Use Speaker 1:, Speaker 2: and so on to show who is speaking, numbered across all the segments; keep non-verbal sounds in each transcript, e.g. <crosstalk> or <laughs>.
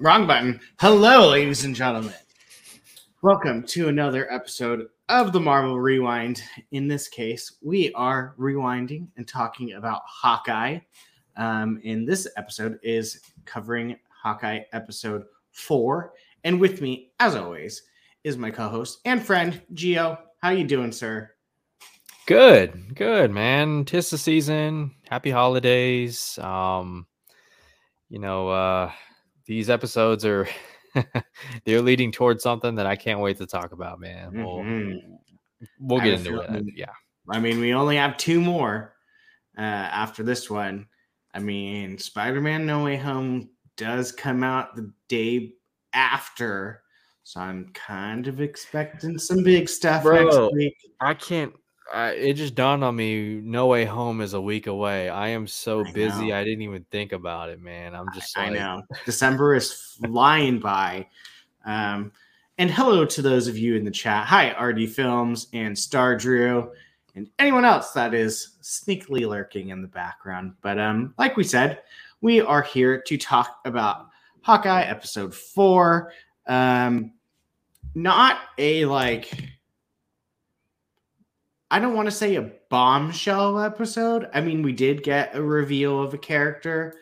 Speaker 1: Wrong button. Hello, ladies and gentlemen. Welcome to another episode of the Marvel Rewind. In this case, we are rewinding and talking about Hawkeye. Um, and this episode is covering Hawkeye episode four. And with me, as always, is my co-host and friend Geo. How you doing, sir?
Speaker 2: Good, good, man. Tis the season. Happy holidays. Um, you know, uh, these episodes are <laughs> they're leading towards something that I can't wait to talk about, man. We'll
Speaker 1: Mhm.
Speaker 2: we'll get into it.
Speaker 1: feeling-
Speaker 2: Yeah.
Speaker 1: I mean, we only have two more uh, after this one. I mean, Spider Man No Way Home does come out the day after. So I'm kind of expecting some big stuff
Speaker 2: Bro.
Speaker 1: next week.
Speaker 2: I can't I, it just dawned on me no way home is a week away. I am so
Speaker 1: I
Speaker 2: busy
Speaker 1: know.
Speaker 2: I didn't even think about it, man. I'm just
Speaker 1: I
Speaker 2: like
Speaker 1: know. December is flying by. Um, and hello to those of you in the chat. Hi, RD Films and Star Drew, and anyone else that is sneakily lurking in the background. But um, like we said, we are here to talk about Hawkeye episode four. Um, not a like. I don't want to say a bombshell episode. I mean, we did get a reveal of a character.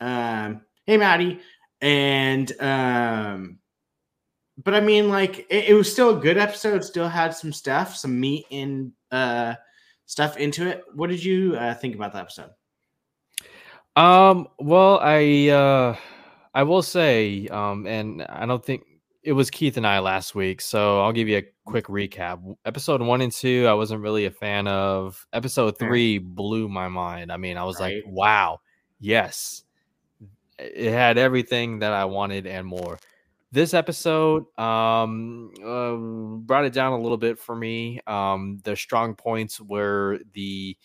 Speaker 1: Um, hey, Maddie, and um, but I mean, like, it, it was still a good episode. Still had some stuff, some meat and uh stuff into it. What did you uh, think about the episode?
Speaker 2: Um, well, I uh I will say, um, and I don't think it was Keith and I last week, so I'll give you a quick recap. Episode one and two, I wasn't really a fan of. Episode three blew my mind. I mean, I was
Speaker 1: Right.
Speaker 2: like, wow, yes. It had everything that I wanted and more. This episode um uh, brought it down a little bit for me. Um the strong points were the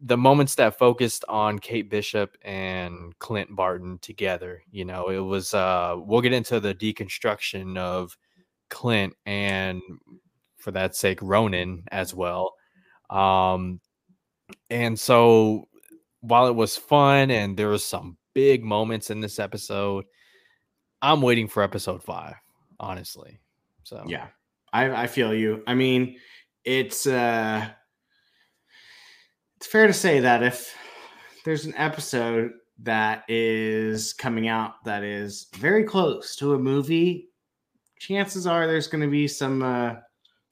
Speaker 2: the moments that focused on Kate Bishop and Clint Barton together, you know, it was uh we'll get into the deconstruction of Clint and for that sake Ronin as well. Um and so while it was fun and there was some big moments in this episode, I'm waiting for episode 5, honestly. So
Speaker 1: Yeah, I, I feel you. I mean, it's uh, it's fair to say that if there's an episode that is coming out that is very close to a movie, chances are there's going to be some uh,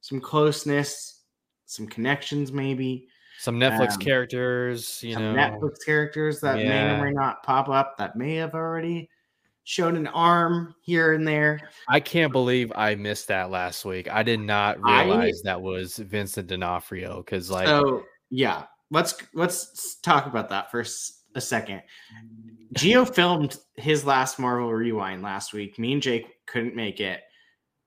Speaker 1: some closeness, some connections, maybe
Speaker 2: some Netflix
Speaker 1: Um,
Speaker 2: characters, you
Speaker 1: some
Speaker 2: know.
Speaker 1: Netflix characters that may or may not pop up that may have already shown an arm here and there.
Speaker 2: I can't believe I missed that last week. I did not
Speaker 1: I-
Speaker 2: realize that was Vincent D'Onofrio because, like,
Speaker 1: so yeah, let's let's talk about that for a second. Geo filmed his last Marvel Rewind last week. Me and Jake couldn't make it,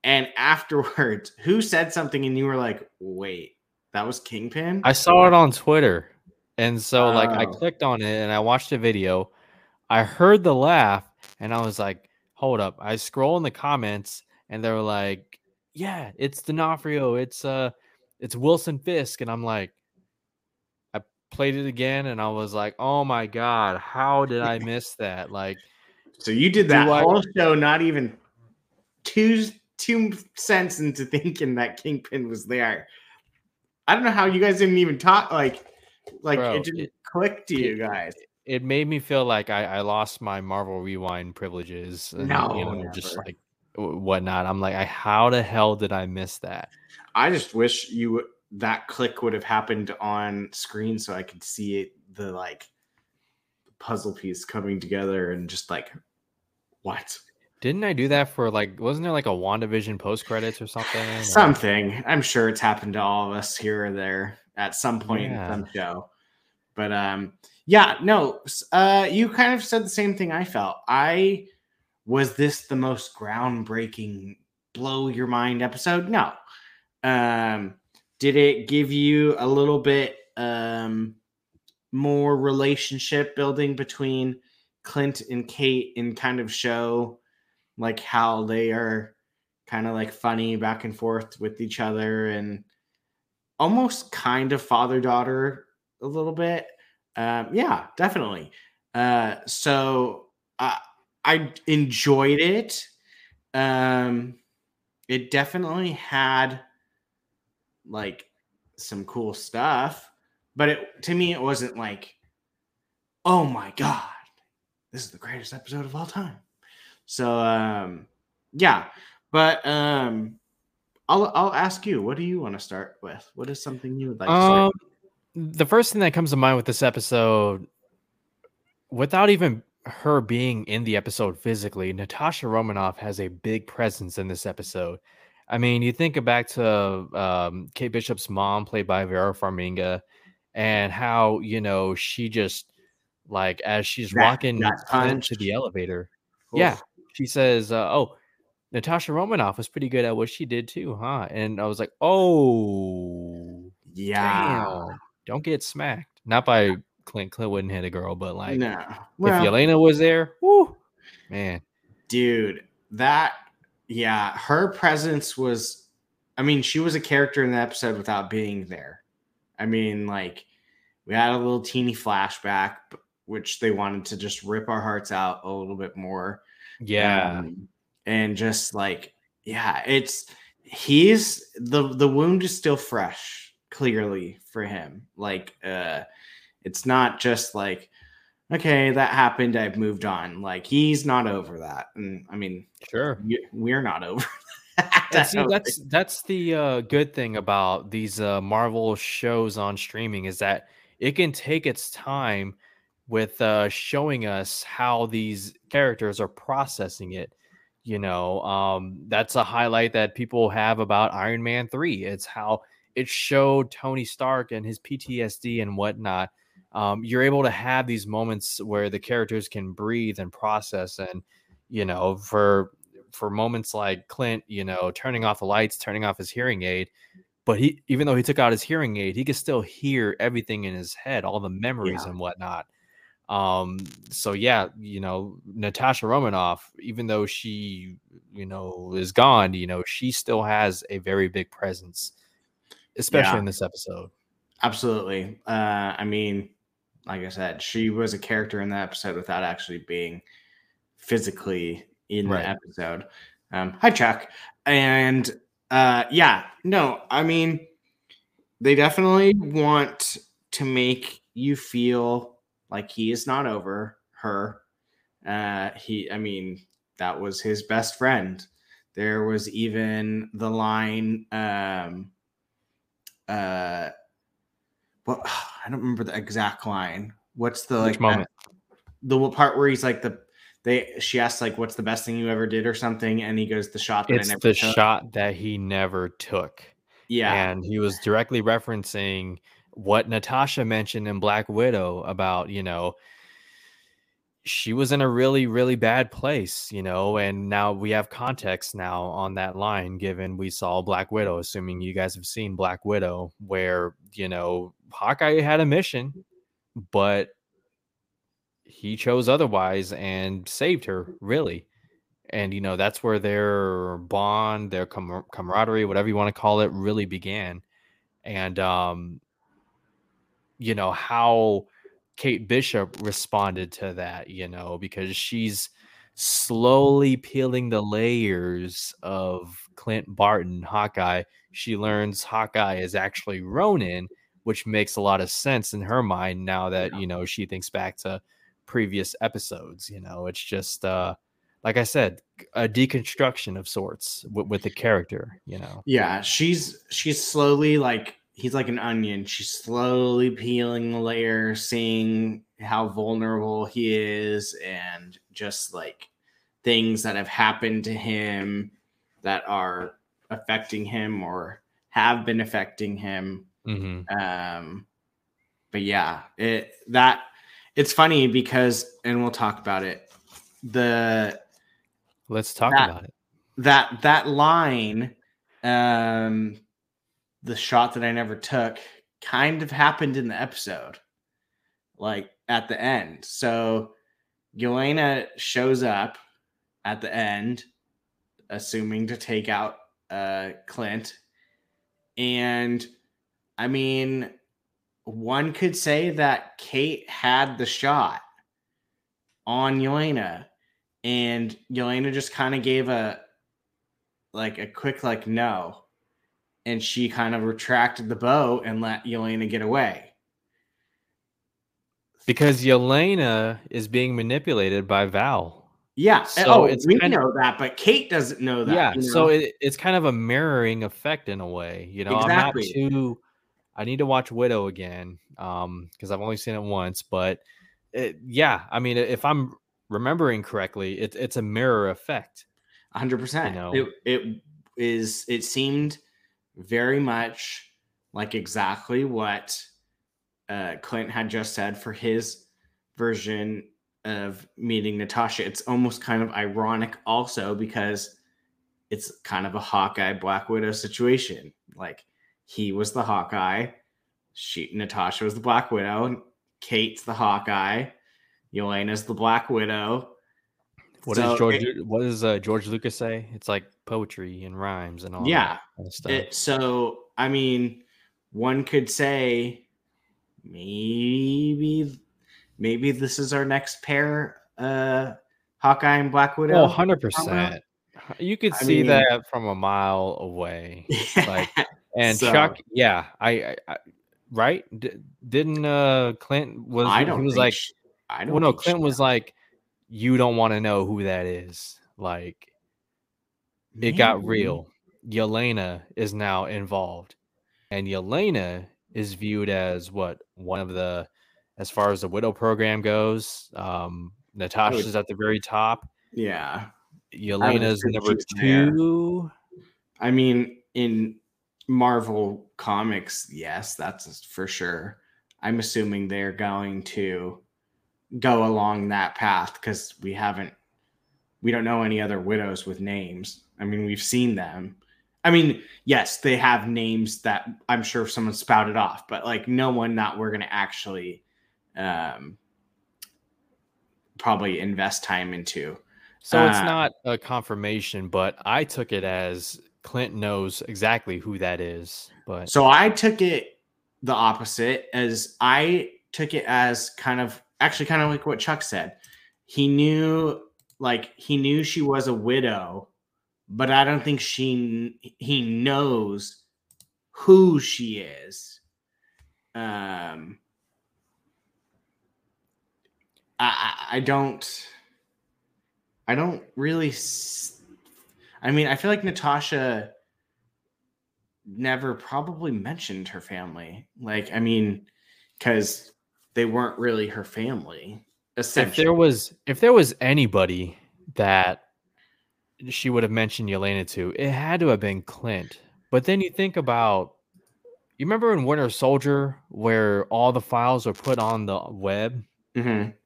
Speaker 1: and afterwards, who said something, and you were like, "Wait, that was Kingpin."
Speaker 2: I saw it on Twitter, and so like I
Speaker 1: Oh.
Speaker 2: clicked on it and I watched the video. I heard the laugh, and I was like, "Hold up!" I scroll in the comments, and they were like, "Yeah, it's D'Onofrio. It's uh, it's Wilson Fisk," and I'm like, played it again, and I was like, "Oh my god, how did I <laughs> miss that?" Like.
Speaker 1: so you did that
Speaker 2: Do I-
Speaker 1: whole show, not even two two cents into <laughs> thinking that Kingpin was there. I don't know how you guys didn't even talk. Like, like
Speaker 2: Bro,
Speaker 1: it didn't
Speaker 2: it-
Speaker 1: click to you guys.
Speaker 2: it made me feel like I, I lost my Marvel Rewind privileges. And,
Speaker 1: No,
Speaker 2: you know, just like whatnot. I'm like, I, how the hell did I miss that?
Speaker 1: I just wish you would- that click would have happened on screen so I could see it, the like puzzle piece coming together and just like what
Speaker 2: Didn't I do that for like? Wasn't there like a WandaVision post credits or something? Or-
Speaker 1: something. I'm sure it's happened to all of us here or there at some point
Speaker 2: Yeah.
Speaker 1: in some show. But um, yeah, no, uh, you kind of said the same thing I felt. I was this the most groundbreaking, blow your mind episode? No. Um, did it give you a little bit um more relationship building between Clint and Kate and kind of show like how they are kind of like funny back and forth with each other and almost kind of father daughter a little bit. Um, yeah, definitely. Uh, so I I enjoyed it. Um, it definitely had like some cool stuff, but it to me it wasn't like, oh my god, this is the greatest episode of all time. So um, yeah, but um, I'll I'll ask you, what do you want to start with? What is something you would like?
Speaker 2: Um, the first thing that comes to mind with this episode, without even her being in the episode physically, Natasha Romanoff has a big presence in this episode. I mean, you think back to um, Kate Bishop's mom, played by Vera Farmiga, and how you know she just like as she's
Speaker 1: That-
Speaker 2: walking
Speaker 1: that
Speaker 2: Clint to the elevator, yeah, she says, uh, "Oh, Natasha Romanoff was pretty good at what she did too, huh?" And I was like, "Oh,
Speaker 1: yeah,
Speaker 2: damn, don't get smacked." Not by Clint. Clint wouldn't hit a girl, but like
Speaker 1: no,
Speaker 2: if
Speaker 1: well,
Speaker 2: Yelena was there, whoo, man,
Speaker 1: dude, that yeah, her presence was. I mean, she was a character in the episode without being there. I mean, like we had a little teeny flashback, which they wanted to just rip our hearts out a little bit more.
Speaker 2: yeah,
Speaker 1: Um, and just like yeah it's he's the the wound is still fresh clearly for him like uh it's not just like okay that happened i've moved on like he's not over that and i mean
Speaker 2: sure.
Speaker 1: we're not over <laughs> that
Speaker 2: see, <laughs> that's that's the uh, good thing about these uh, Marvel shows on streaming is that it can take its time with uh, showing us how these characters are processing it. You know, um, that's a highlight that people have about Iron Man three. It's how it showed Tony Stark and his PTSD and whatnot. Um, you're able to have these moments where the characters can breathe and process, and you know, for for moments like Clint, you know, turning off the lights, turning off his hearing aid. But he, even though he took out his hearing aid, he could still hear everything in his head, all the memories
Speaker 1: Yeah.
Speaker 2: and whatnot. Um, so yeah, you know, Natasha Romanoff, even though she, you know, is gone, you know, she still has a very big presence, especially
Speaker 1: Yeah.
Speaker 2: in this episode.
Speaker 1: absolutely uh i mean like i said she was a character in the episode without actually being physically in
Speaker 2: Right.
Speaker 1: the episode. Um hi chuck. And uh yeah no i mean they definitely want to make you feel like he is not over her. Uh he i mean that was his best friend. There was even the line um uh well <sighs> i don't remember the exact line what's the
Speaker 2: Which
Speaker 1: like
Speaker 2: moment?
Speaker 1: the part where he's like the they she asks like what's the best thing you ever did or something and he goes the shot that
Speaker 2: It's
Speaker 1: I never
Speaker 2: the
Speaker 1: took."
Speaker 2: shot that he never took.
Speaker 1: yeah
Speaker 2: and he was directly referencing what Natasha mentioned in Black Widow about, you know, she was in a really, really bad place, you know, and now we have context now on that line, given we saw Black Widow, assuming you guys have seen Black Widow, where, you know, Hawkeye had a mission, but he chose otherwise and saved her, really. And, you know, that's where their bond, their com- camaraderie, whatever you want to call it, really began. And, um, you know, how Kate Bishop responded to that, you know, because she's slowly peeling the layers of Clint Barton, Hawkeye. She learns Hawkeye is actually Ronin, which makes a lot of sense in her mind now that, you know, she thinks back to previous episodes. You know, it's just, uh, like I said, a deconstruction of sorts with, with the character, you know.
Speaker 1: yeah she's she's slowly like he's like an onion she's slowly peeling the layer seeing how vulnerable he is and just like things that have happened to him that are affecting him or have been affecting him
Speaker 2: Mm-hmm.
Speaker 1: um but yeah it that it's funny because and we'll talk about it the
Speaker 2: Let's talk
Speaker 1: That-
Speaker 2: about it.
Speaker 1: that that line um the shot that i never took kind of happened in the episode like at the end. So Yelena shows up at the end assuming to take out uh clint. And i mean one could say that kate had the shot on Yelena and Yelena just kind of gave a like a quick like no, and she kind of retracted the bow and let Yelena get away.
Speaker 2: Because Yelena is being manipulated by Val.
Speaker 1: Yeah.
Speaker 2: So
Speaker 1: oh,
Speaker 2: it's
Speaker 1: we
Speaker 2: kind of-
Speaker 1: know that, but Kate doesn't know that.
Speaker 2: yeah
Speaker 1: you
Speaker 2: so it, it's kind of a mirroring effect in a way you know
Speaker 1: Exactly.
Speaker 2: i'm not too i need to watch widow again um because i've only seen it once but it, yeah i mean if i'm remembering correctly it, it's a mirror effect
Speaker 1: hundred percent.
Speaker 2: know.
Speaker 1: It it is. It seemed very much like exactly what uh, Clint had just said for his version of meeting Natasha. It's almost kind of ironic, also because it's kind of a Hawkeye Black Widow situation. Like he was the Hawkeye, she Natasha was the Black Widow, Kate's the Hawkeye, Yelena's the Black Widow.
Speaker 2: What does
Speaker 1: So
Speaker 2: george
Speaker 1: it-
Speaker 2: what does uh, george lucas say it's like poetry and rhymes and all
Speaker 1: Yeah,
Speaker 2: kind of stuff.
Speaker 1: It, so, I mean, one could say maybe maybe this is our next pair, uh, Hawkeye and Black Widow.
Speaker 2: oh 100% you could
Speaker 1: I
Speaker 2: see
Speaker 1: mean-
Speaker 2: that from a mile away like, <laughs> and
Speaker 1: So-
Speaker 2: chuck yeah I, I, I right? D- didn't uh clint was
Speaker 1: I don't
Speaker 2: he
Speaker 1: was
Speaker 2: like
Speaker 1: sh- I don't
Speaker 2: well no clint
Speaker 1: she-
Speaker 2: was like you don't want to know who that is like it got real yelena is now involved and yelena is viewed as what one of the as far as the widow program goes um natasha's at the very top
Speaker 1: Yeah.
Speaker 2: yelena's number
Speaker 1: she's there.
Speaker 2: two
Speaker 1: I mean, in Marvel comics, yes, that's for sure. I'm assuming they're going to go along that path because we haven't, we don't know any other widows with names. I mean, we've seen them. I mean, yes, they have names that I'm sure someone spouted off, but like no one that we're going to actually um, probably invest time into.
Speaker 2: so it's
Speaker 1: Uh,
Speaker 2: not a confirmation but i took it as clint knows exactly who that is but
Speaker 1: So I took it the opposite as I took it as kind of actually kind of like what Chuck said. He knew like he knew she was a widow, but I don't think she he knows who she is. Um I I, don't I don't really I mean, I feel like Natasha never probably mentioned her family. Like, I mean, because they weren't really her family.
Speaker 2: if there was if there was anybody that she would have mentioned Yelena to, it had to have been Clint. But then you think about you remember in Winter Soldier where all the files are put on the web?
Speaker 1: Mhm.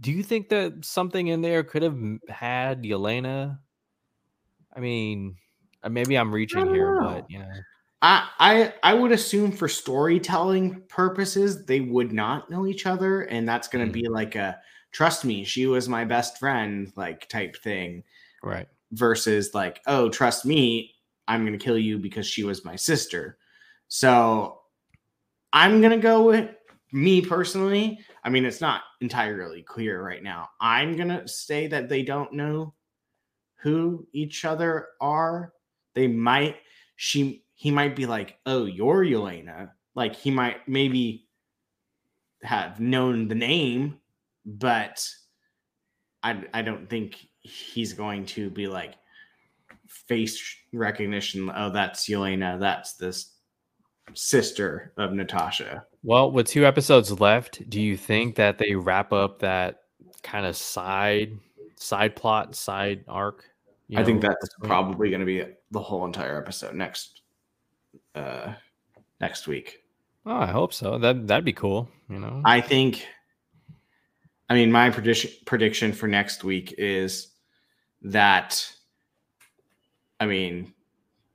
Speaker 2: Do you think that something in there could have had Yelena? I mean, uh, maybe I'm reaching here,
Speaker 1: know.
Speaker 2: but you know.
Speaker 1: I, I I would assume for storytelling purposes they would not know each other, and that's going to
Speaker 2: Mm.
Speaker 1: be like a trust me, she was my best friend like type thing.
Speaker 2: Right.
Speaker 1: Versus like, oh, trust me, I'm going to kill you because she was my sister. So I'm going to go with me personally. I mean, it's not entirely clear right now. I'm going to say that they don't know who each other are. They might, she, he might be like, oh, you're Yelena. Like he might maybe have known the name, but I, I don't think he's going to be like face recognition. Oh, that's Yelena. That's this sister of Natasha.
Speaker 2: Well, with two episodes left, do you think that they wrap up that kind of side side plot, side arc?
Speaker 1: I think that's probably going to be the whole entire episode next uh next week.
Speaker 2: Oh, I hope so. That that'd be cool. You know,
Speaker 1: I think I mean my prediction prediction for next week is that I mean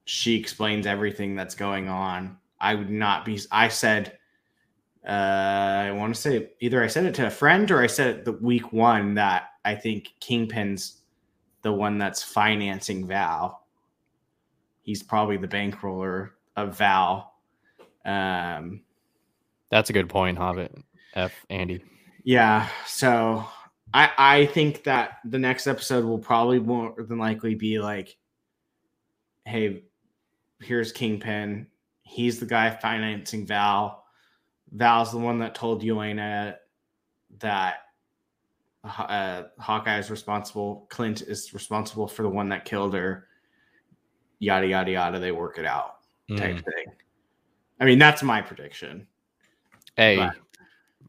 Speaker 1: she explains everything that's going on. I would not be I said uh I want to say either I said it to a friend or I said it the week one that I think Kingpin's the one that's financing Val. He's probably the bankroller of Val. Um
Speaker 2: that's a good point, Hobbit. F Andy.
Speaker 1: Yeah, so I I think that the next episode will probably more than likely be like, hey, here's Kingpin. He's the guy financing Val. Val's the one that told Yelena that uh, Hawkeye is responsible. Clint is responsible for the one that killed her. Yada yada yada. They work it out, type
Speaker 2: Mm.
Speaker 1: thing. I mean, that's my prediction.
Speaker 2: Hey,
Speaker 1: But-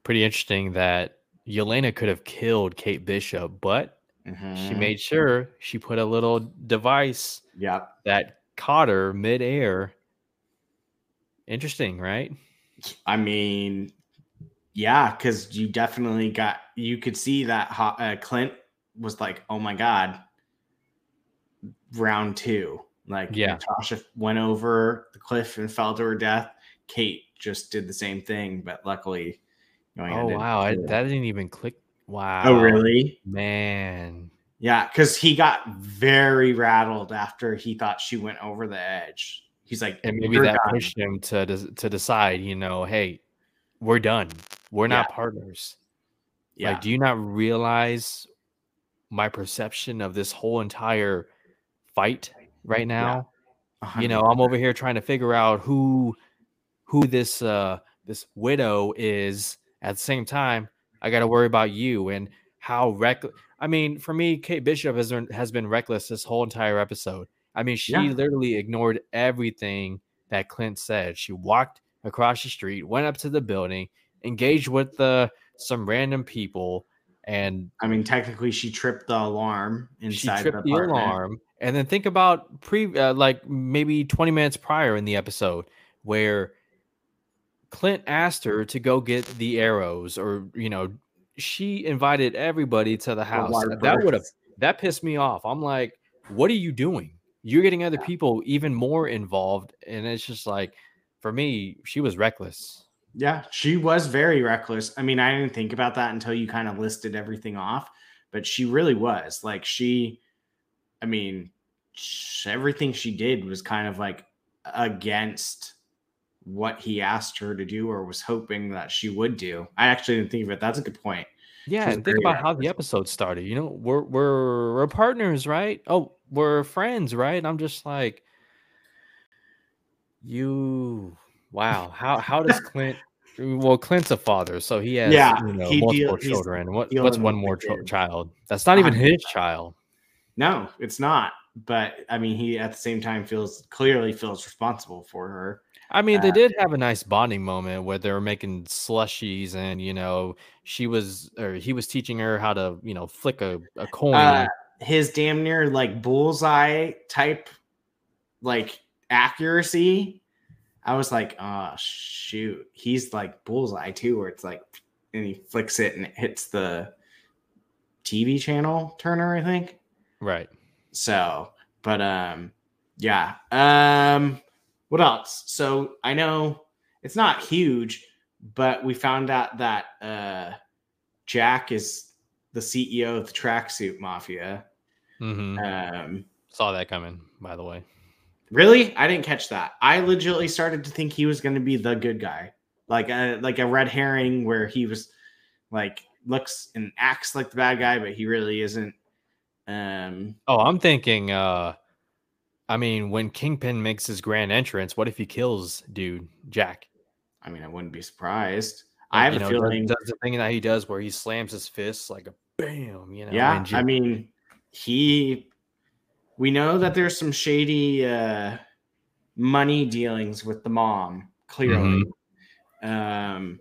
Speaker 2: pretty interesting that Yelena could have killed Kate Bishop, but she
Speaker 1: Mhm.
Speaker 2: made sure she put a little device
Speaker 1: Yep.
Speaker 2: that caught her midair. Interesting, right?
Speaker 1: I mean, yeah, because you definitely got you could see that Ho- uh, Clint was like, "Oh my god!" Round two, like
Speaker 2: Yeah.
Speaker 1: Natasha went over the cliff and fell to her death. Kate just did the same thing, but luckily,
Speaker 2: Oh wow, I, that didn't even click. Wow.
Speaker 1: oh really?
Speaker 2: Man.
Speaker 1: Yeah, because he got very rattled after he thought she went over the edge. He's like,
Speaker 2: And maybe that
Speaker 1: done."
Speaker 2: pushed him to to decide, you know, hey, we're done. We're not partners.
Speaker 1: Yeah,
Speaker 2: Like, do you not realize my perception of this whole entire fight right now? You know, I'm over here trying to figure out who who this uh this widow is. At the same time, I got to worry about you and how reckless. I mean, for me, Kate Bishop has been, has been reckless this whole entire episode. I mean, she
Speaker 1: Yeah.
Speaker 2: literally ignored everything that Clint said. She walked across the street, went up to the building, engaged with the some random people, and
Speaker 1: I mean, technically, she tripped the alarm inside
Speaker 2: she tripped the,
Speaker 1: apartment.
Speaker 2: alarm and then think about pre uh, like maybe 20 minutes prior in the episode where clint asked her to go get the arrows or you know she invited everybody to the house. that would have that pissed me off. I'm like what are you doing? You're getting other people even more involved. And it's just like for me she was reckless.
Speaker 1: Yeah, she was very reckless. I mean, I didn't think about that until you kind of listed everything off, but she really was. Like she, I mean, sh- everything she did was kind of like against what he asked her to do or was hoping that she would do. I actually didn't think of it. That's a good point.
Speaker 2: Yeah, and think about how the episode started. You know, we're we're we're partners, right? Oh, we're friends, right? I'm just like, you. Wow, how how does <laughs> Clint? Well, Clint's a father, so he has
Speaker 1: Yeah,
Speaker 2: you know multiple
Speaker 1: deal-
Speaker 2: children. What what's one more ch- child? That's not even his child.
Speaker 1: No, it's not. But I mean, he at the same time feels clearly feels responsible for her.
Speaker 2: I mean, they
Speaker 1: Uh,
Speaker 2: did have a nice bonding moment where they were making slushies, and you know, she was or he was teaching her how to you know flick a, a coin.
Speaker 1: Uh, his damn near like bullseye type like accuracy. I was like, oh shoot, he's like bullseye too, where it's like, and he flicks it and it hits the TV channel turner, I think.
Speaker 2: right.
Speaker 1: So, but um, yeah. Um, what else? So I know it's not huge, but we found out that uh, Jack is the CEO of the Tracksuit Mafia.
Speaker 2: Mm-hmm.
Speaker 1: Um,
Speaker 2: Saw that coming, by the way.
Speaker 1: really, I didn't catch that. I legitimately started to think he was going to be the good guy, like a like a red herring, where he was like looks and acts like the bad guy, but he really isn't. Um,
Speaker 2: Oh, I'm thinking. uh I mean, when Kingpin makes his grand entrance, what if he kills dude Jack?
Speaker 1: I mean, I wouldn't be surprised. I have
Speaker 2: you
Speaker 1: a
Speaker 2: know,
Speaker 1: feeling.
Speaker 2: does, does the thing that he does where he slams his fists like a bam. You know.
Speaker 1: yeah, I mean, he. We know that there's some shady uh, money dealings with the mom. Clearly, um,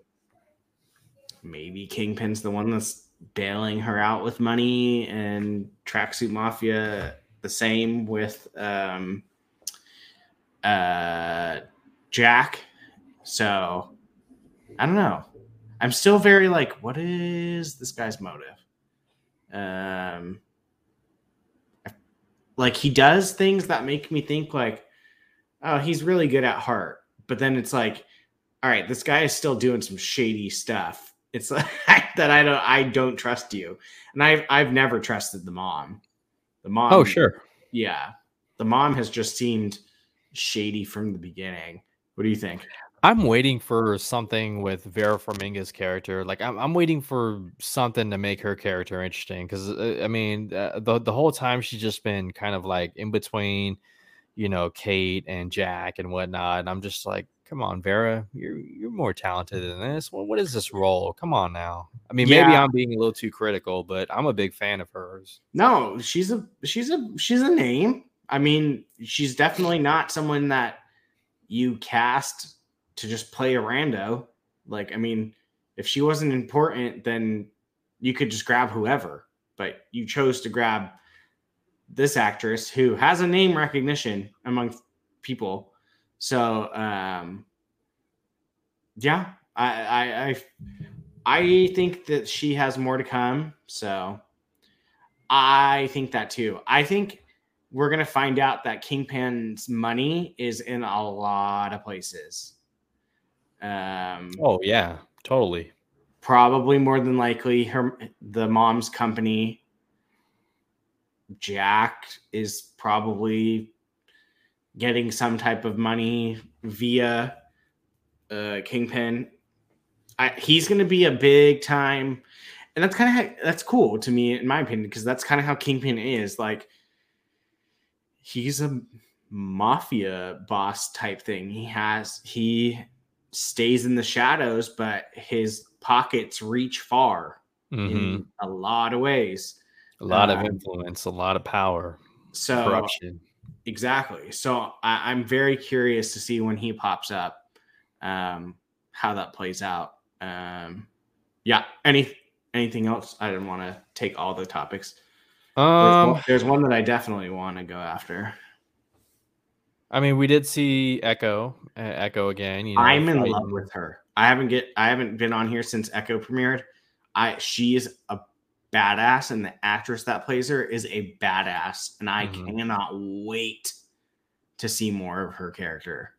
Speaker 1: maybe Kingpin's the one that's bailing her out with money, and Tracksuit Mafia the same with um, uh, Jack. So I don't know. I'm still very like, what is this guy's motive? Um, like he does things that make me think like, oh, he's really good at heart. But then it's like, all right, this guy is still doing some shady stuff. It's <laughs> like that I don't I don't trust you. And I've I've never trusted the mom. The mom
Speaker 2: oh, sure.
Speaker 1: Yeah. The mom has just seemed shady from the beginning. What do you think?
Speaker 2: I'm waiting for something with Vera Farmiga's character. Like I'm, I'm waiting for something to make her character interesting because uh, I mean uh, the the whole time she's just been kind of like in between, you know, Kate and Jack and whatnot. And I'm just like, come on, Vera, you're you're more talented than this. Well, what is this role? Come on now. I mean, maybe I'm being a little too critical, but I'm a big fan of hers.
Speaker 1: No, she's a she's a she's a name. I mean, she's definitely not someone that you cast to just play a rando. Like, I mean, if she wasn't important, then you could just grab whoever. But you chose to grab this actress who has a name recognition among people. So, um, yeah, I, I, I, I think that she has more to come. So, I think that too. I think we're gonna find out that Kingpin's money is in a lot of places. Um,
Speaker 2: Oh yeah, totally.
Speaker 1: probably more than likely her the mom's company. Jack is probably getting some type of money via uh, Kingpin. I, he's going to be a big time, and that's kind of that's cool to me, in my opinion, because that's kind of how Kingpin is. Like, he's a mafia boss type thing. He has he stays in the shadows, but his pockets reach far
Speaker 2: Mhm.
Speaker 1: in a lot of ways.
Speaker 2: A lot of
Speaker 1: um,
Speaker 2: influence, a lot of power,
Speaker 1: So
Speaker 2: corruption.
Speaker 1: Exactly. So I, I'm very curious to see when he pops up, um, how that plays out. Um, yeah. Any anything else? I didn't want to take all the topics. There's,
Speaker 2: Um,
Speaker 1: one, there's one that I definitely want to go after.
Speaker 2: I mean, we did see Echo, uh, Echo again. You know,
Speaker 1: I'm in love with her. I haven't get I haven't been on here since Echo premiered. I she is a badass, and the actress that plays her is a badass, and I
Speaker 2: Mhm.
Speaker 1: cannot wait to see more of her character.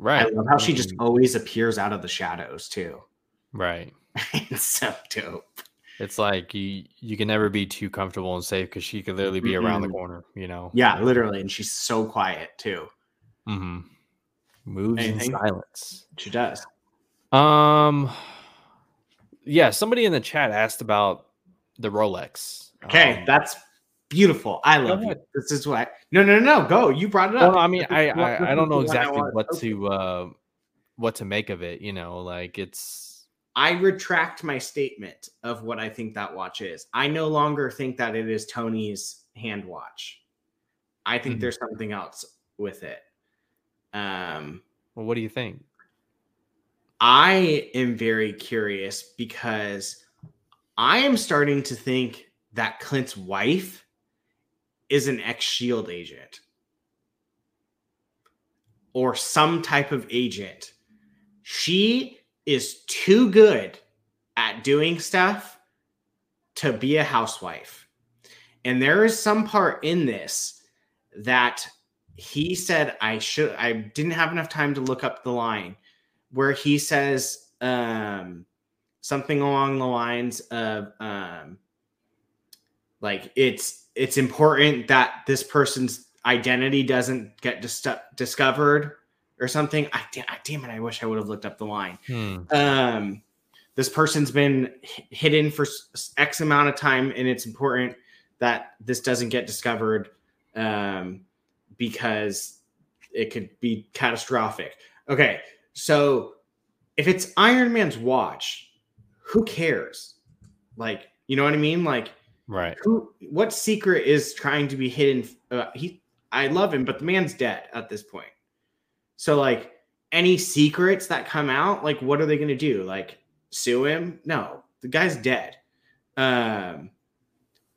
Speaker 2: right.
Speaker 1: I love how she just always appears out of the shadows too.
Speaker 2: right. <laughs>
Speaker 1: it's so dope.
Speaker 2: It's like you you can never be too comfortable and safe because she could literally be around the corner. You know.
Speaker 1: Yeah, literally, and she's so quiet too.
Speaker 2: hmm Moves
Speaker 1: Anything?
Speaker 2: in silence.
Speaker 1: She does.
Speaker 2: Um. Yeah, somebody in the chat asked about the Rolex.
Speaker 1: Okay,
Speaker 2: Um,
Speaker 1: that's beautiful. I love
Speaker 2: it.
Speaker 1: This is what. No, no, no, no. Go. You brought it up.
Speaker 2: Well, I mean, I I, I don't know
Speaker 1: the one I
Speaker 2: exactly
Speaker 1: want.
Speaker 2: what to uh what to make of it. You know, like it's
Speaker 1: I retract my statement of what I think that watch is. I no longer think that it is Tony's hand watch. I think
Speaker 2: Mhm.
Speaker 1: there's something else with it. Um,
Speaker 2: well, what do you think?
Speaker 1: I am very curious because I am starting to think that Clint's wife is an ex Shield agent or some type of agent. She is too good at doing stuff to be a housewife. And there is some part in this that he said I should I didn't have enough time to look up the line where he says um something along the lines of um like it's it's important that this person's identity doesn't get dis- discovered or something. I, da- damn it i wish i would have looked up the line.
Speaker 2: Hmm.
Speaker 1: um this person's been h- hidden for X amount of time and it's important that this doesn't get discovered um because it could be catastrophic. Okay so if it's iron man's watch who cares? Like you know what i mean? Like
Speaker 2: Right.
Speaker 1: who what secret is trying to be hidden? Uh, he i love him but the man's dead at this point. So like any secrets that come out like what are they going to do? Like sue him? No the guy's dead. Um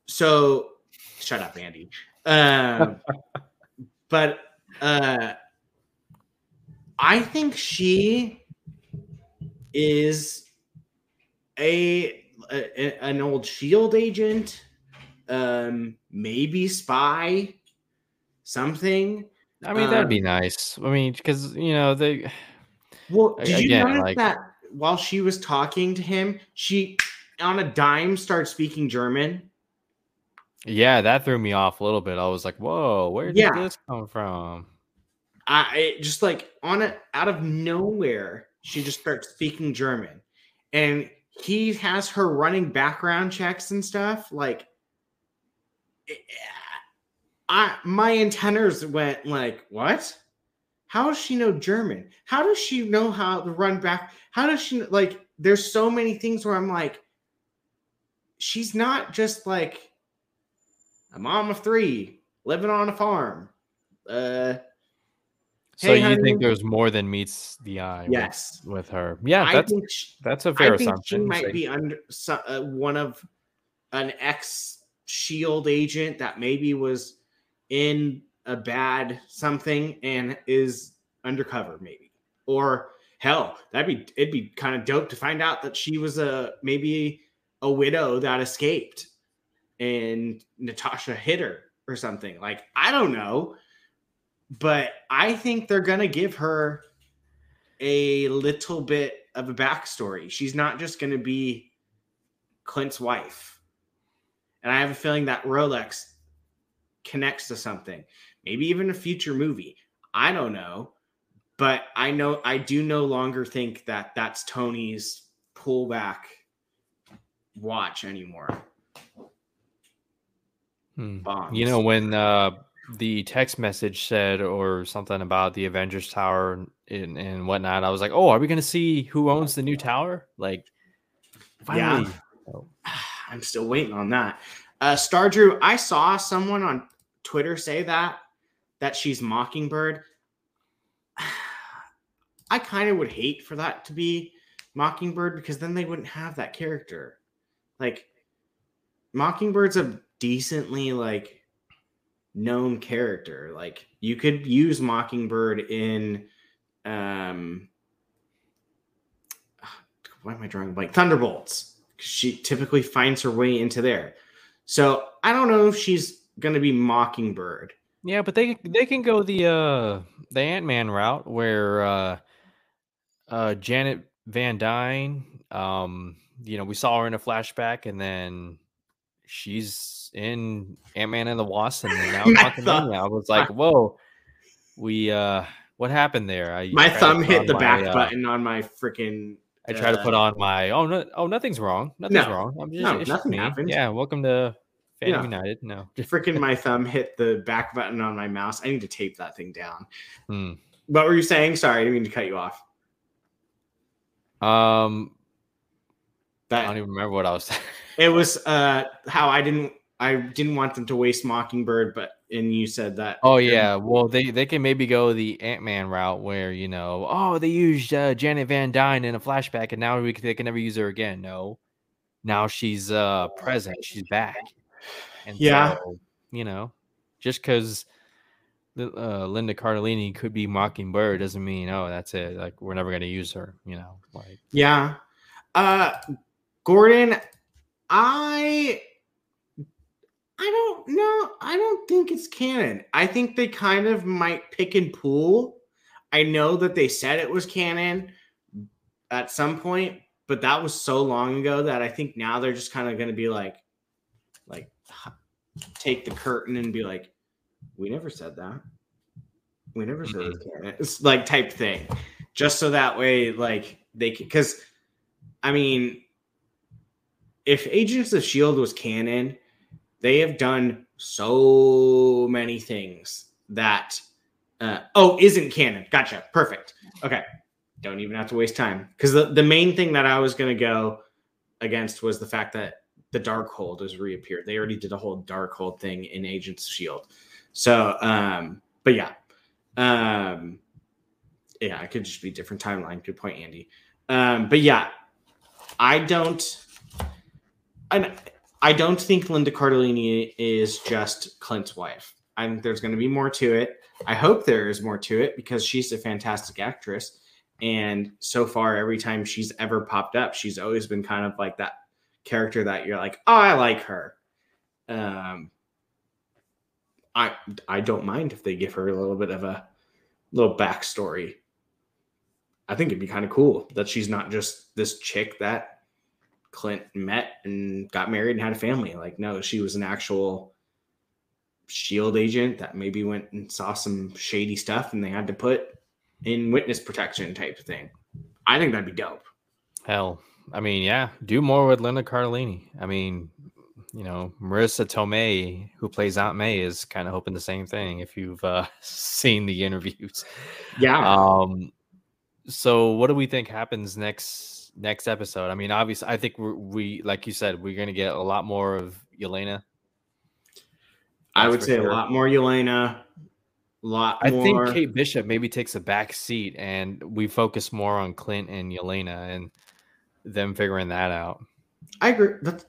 Speaker 1: so shut up andy. Um <laughs> but uh i think she is a, a an old shield agent um maybe spy something
Speaker 2: I mean, that'd be
Speaker 1: Um,
Speaker 2: nice. I mean, because you know they.
Speaker 1: well did you notice
Speaker 2: like-
Speaker 1: that while she was talking to him she on a dime started speaking german
Speaker 2: Yeah, that threw me off a little bit. I was like, "Whoa, where did
Speaker 1: Yeah.
Speaker 2: this come from?"
Speaker 1: I just like on it out of nowhere, she just starts speaking German, and he has her running background checks and stuff. Like, eh, I my antennas went like, what? How does she know German? How does she know how to run back? How does she like? There's so many things where I'm like, she's not just like a mom of three living on a farm. Uh,
Speaker 2: So
Speaker 1: Hey,
Speaker 2: you
Speaker 1: honey.
Speaker 2: think there's more than meets the eye with-
Speaker 1: yes,
Speaker 2: with, her? Yeah,
Speaker 1: I
Speaker 2: that's
Speaker 1: think she,
Speaker 2: that's a fair
Speaker 1: I think
Speaker 2: assumption.
Speaker 1: she might be under uh, one of an ex Shield agent that maybe was in a bad something and is undercover, maybe. Or hell, that'd be it'd be kind of dope to find out that she was a maybe a widow that escaped and Natasha hit her or something. Like I don't know, but I think they're gonna give her a little bit of a backstory. She's not just going to be Clint's wife. And I have a feeling that Rolex connects to something, maybe even a future movie. I don't know. But I know, I do no longer think that that's Tony's pullback watch anymore.
Speaker 2: Hmm. You know when uh, the text message said or something about the Avengers Tower and, and whatnot, I was like, "Oh, are we going to see who owns the new tower?" Like,
Speaker 1: Yeah.
Speaker 2: finally. Oh, <sighs>
Speaker 1: I'm still waiting on that. Uh, Star Drew, I saw someone on Twitter say that that she's Mockingbird. <sighs> I kind of would hate for that to be Mockingbird because then they wouldn't have that character. Like Mockingbird's a decently like known character. Like you could use Mockingbird in um <sighs> why am I drawing blank? Thunderbolts. She typically finds her way into there. So I don't know if she's gonna be Mockingbird.
Speaker 2: Yeah, but they they can go the uh the Ant Man route where uh uh Janet Van Dyne, um, you know, we saw her in a flashback and then she's in Ant Man and the Wasp and now <laughs>
Speaker 1: thumb-
Speaker 2: I was like, <laughs> whoa, we uh what happened there? I
Speaker 1: My thumb hit the
Speaker 2: my,
Speaker 1: back
Speaker 2: uh,
Speaker 1: button on my freaking.
Speaker 2: I try to put
Speaker 1: uh,
Speaker 2: on my oh no oh nothing's wrong. Nothing's
Speaker 1: No.
Speaker 2: wrong. I'm just,
Speaker 1: No, nothing
Speaker 2: me.
Speaker 1: happened.
Speaker 2: Yeah, welcome to Fandom
Speaker 1: Yeah.
Speaker 2: United. No. <laughs>
Speaker 1: Freaking my thumb hit the back button on my mouse. I need to tape that thing down.
Speaker 2: Hmm.
Speaker 1: What were you saying? Sorry, I didn't mean to cut you off.
Speaker 2: Um I don't even remember what I was saying.
Speaker 1: it was uh how I didn't I didn't want them to waste Mockingbird, but and you said that.
Speaker 2: Oh yeah, well they they can maybe go the Ant Man route where you know oh they used uh, Janet Van Dyne in a flashback and now we can, they can never use her again. No, now she's uh present, she's back, and
Speaker 1: Yeah.
Speaker 2: so, you know, just because uh, Linda Cardellini could be Mockingbird doesn't mean oh that's it like we're never gonna use her. You know, like
Speaker 1: Yeah. Uh Gordon, I I don't know. I don't think it's canon. I think they kind of might pick and pull. I know that they said it was canon at some point, but that was so long ago that I think now they're just kind of going to be like like take the curtain and be like we never said that. We never said it was mm-hmm. canon. It's like type thing. Just so that way like they can cuz I mean if Agents of Shield was canon, they have done so many things that uh, oh isn't canon. Gotcha. Perfect. Okay. Don't even have to waste time. Because the, the main thing that i was going to go against was the fact that the Darkhold has reappeared. They already did a whole Darkhold thing in agents of shield so um but yeah. Um yeah it could just be different timeline. Good point andy. Um but yeah i don't and I don't think Linda Cardellini is just Clint's wife. I think there's going to be more to it. I hope there is more to it because she's a fantastic actress. And so far, every time she's ever popped up, she's always been kind of like that character that you're like, oh, I like her. Um, I I don't mind if they give her a little bit of a little backstory. I think it'd be kind of cool that she's not just this chick that Clint met and got married and had a family. Like, no, she was an actual. shield agent that maybe went and saw some shady stuff and they had to put in witness protection type of thing. I think that'd be dope.
Speaker 2: Hell, I mean, yeah, do more with Linda Cardellini. I mean, you know, Marisa Tomei, who plays Aunt May, is kind of hoping the same thing. If you've uh, <laughs> seen the interviews,
Speaker 1: yeah.
Speaker 2: Um, so what do we think happens next next episode? I mean, obviously, I think we, we like you said, we're gonna get a lot more of Yelena.
Speaker 1: I would say sure. a lot more Yelena. A lot.
Speaker 2: I
Speaker 1: more...
Speaker 2: think Kate Bishop maybe takes a back seat, and we focus more on Clint and Yelena and them figuring that out.
Speaker 1: I agree. That's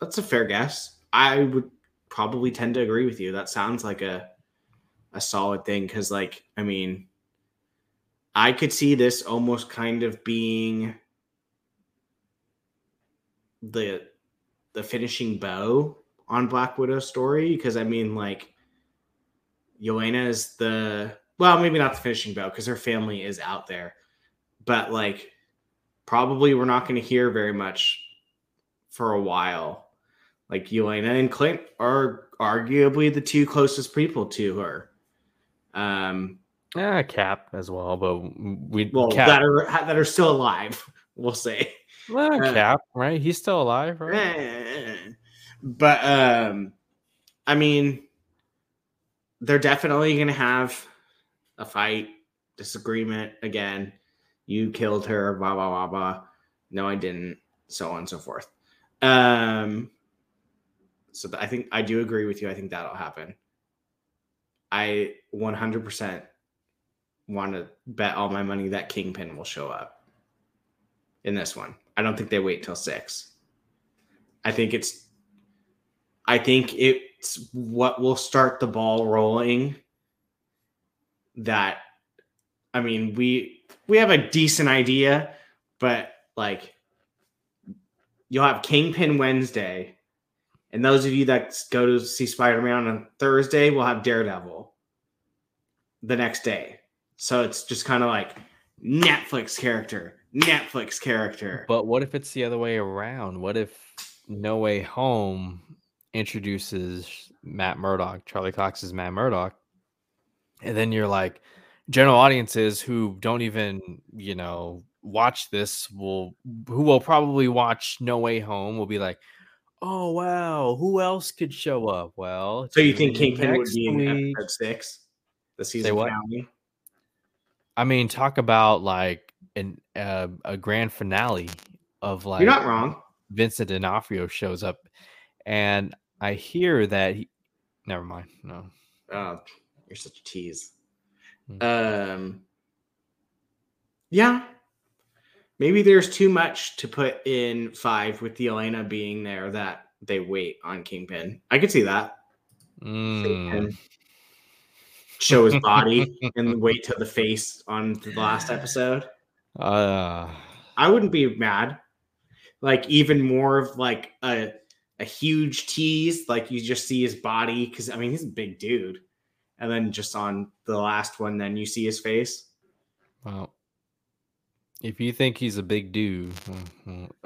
Speaker 1: that's a fair guess. I would probably tend to agree with you. That sounds like a a solid thing because, like, I mean, I could see this almost kind of being the the finishing bow on Black Widow story because I mean like Yelena is the well maybe not the finishing bow because her family is out there but like probably we're not going to hear very much for a while like Yelena and Clint are arguably the two closest people to her um
Speaker 2: yeah, Cap as well, but we
Speaker 1: well
Speaker 2: Cap.
Speaker 1: that are that are still alive. <laughs> We'll say.
Speaker 2: Well, uh, Cap, right? He's still alive, right?
Speaker 1: But um, I mean, they're definitely gonna have a fight, disagreement again. You killed her, blah blah blah blah. No, I didn't. So on and so forth. Um, so I think I do agree with you. I think that'll happen. I 100% want to bet all my money that Kingpin will show up in this one. I don't think they wait till six. I think it's, I think it's what will start the ball rolling. That, I mean, we we have a decent idea, but like, you'll have Kingpin Wednesday, and those of you that go to see Spider Man on Thursday will have Daredevil the next day so it's just kind of like Netflix character, Netflix character.
Speaker 2: But what if it's the other way around? What if No Way Home introduces Matt Murdock, Charlie Cox's Matt Murdock, and then you're like, general audiences who don't even, you know, watch this will, who will probably watch No Way Home will be like, oh wow, who else could show up? Well,
Speaker 1: so you think Kingpin would be in episode six, the season finale?
Speaker 2: I mean, talk about like an uh, a grand finale of like
Speaker 1: you're not wrong.
Speaker 2: Vincent D'Onofrio shows up, and I hear that he. Never mind. No.
Speaker 1: Oh, you're such a tease. Mm-hmm. Um. Yeah. Maybe there's too much to put in five with Yelena being there that they wait on Kingpin. I could see that.
Speaker 2: Mm
Speaker 1: show his body <laughs> and wait till the face on the last episode.
Speaker 2: Uh,
Speaker 1: I wouldn't be mad. Like even more of like a a huge tease, like you just see his body because I mean he's a big dude, and then just on the last one, then you see his face.
Speaker 2: Well, if you think he's a big dude,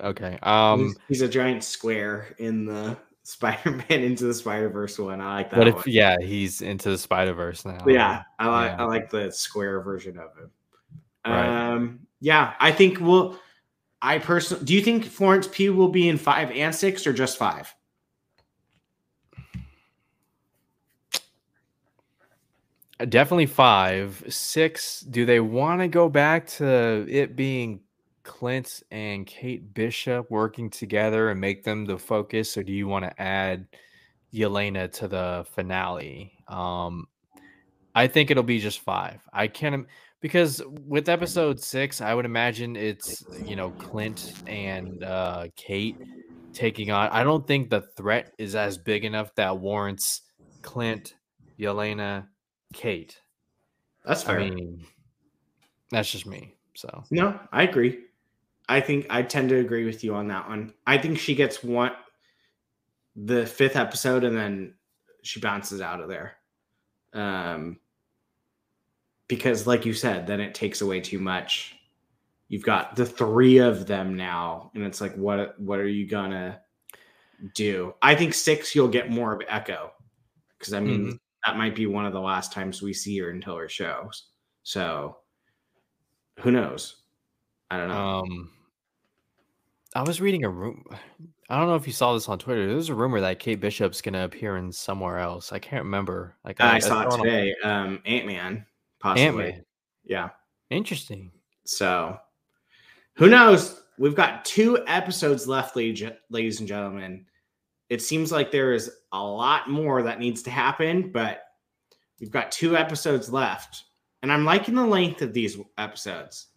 Speaker 2: okay. Um,
Speaker 1: he's, he's a giant square in the <laughs> Spider-Man into the Spider-Verse one. I like that.
Speaker 2: What if
Speaker 1: one.
Speaker 2: yeah, he's into the Spider-Verse now?
Speaker 1: Yeah, I like yeah. I like the square version of him. Right. Um yeah, I think we'll I personally do you think Florence Pugh will be in five and six or just five?
Speaker 2: Definitely five. Six. Do they want to go back to it being Clint and Kate Bishop working together and make them the focus, or do you want to add Yelena to the finale? Um, I think it'll be just five. I can't because with episode six, I would imagine it's you know Clint and uh, Kate taking on. I don't think the threat is as big enough that warrants Clint, Yelena, Kate.
Speaker 1: That's fair.
Speaker 2: I mean, that's just me. So
Speaker 1: no, I agree. I think I tend to agree with you on that one. I think she gets one the fifth episode and then she bounces out of there. Um because like you said, then it takes away too much. You've got the three of them now, and it's like what what are you gonna do? I think six you'll get more of Echo. because I mean mm-hmm. that might be one of the last times we see her until her shows. So who knows? I don't know.
Speaker 2: Um, I was reading a room. I don't know if you saw this on Twitter. There's a rumor that Kate Bishop's gonna appear in somewhere else. I can't remember. Like
Speaker 1: I, I saw it today. Um, Ant Man, possibly. Yeah.
Speaker 2: Interesting.
Speaker 1: So, who knows? We've got two episodes left, ladies and gentlemen. It seems like there is a lot more that needs to happen, but we've got two episodes left, and I'm liking the length of these episodes.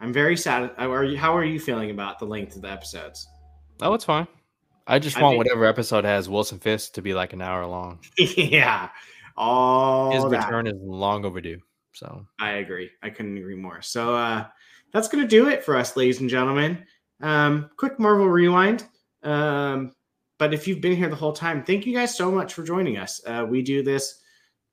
Speaker 1: I'm very sad. Are you, how are you feeling about the length of the episodes?
Speaker 2: Oh, it's fine. I just I want mean, whatever episode has Wilson Fisk to be like an hour long. <laughs>
Speaker 1: yeah. All
Speaker 2: his that. return is long overdue. So
Speaker 1: I agree. I couldn't agree more. So uh that's gonna do it for us, ladies and gentlemen. Um, quick Marvel rewind. Um, but if you've been here the whole time, thank you guys so much for joining us. Uh, we do this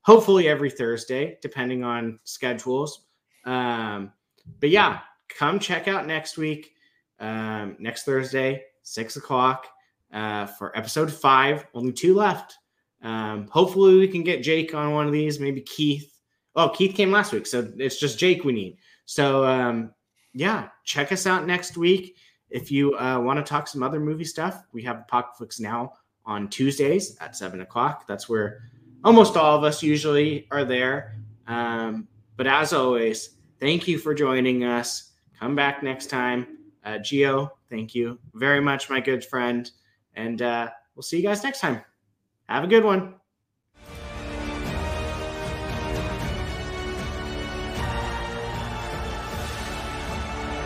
Speaker 1: hopefully every Thursday, depending on schedules. Um, but yeah, come check out next week, um, next Thursday, six o'clock uh, for episode five. Only two left. Um, hopefully, we can get Jake on one of these. Maybe Keith. Oh, Keith came last week, so it's just Jake we need. So um, yeah, check us out next week. If you uh, want to talk some other movie stuff, we have Apocalypse Now on Tuesdays at seven o'clock. That's where almost all of us usually are there. Um, but as always, thank you for joining us. Come back next time. Uh, Geo, thank you very much, my good friend. And uh, we'll see you guys next time. Have a good one.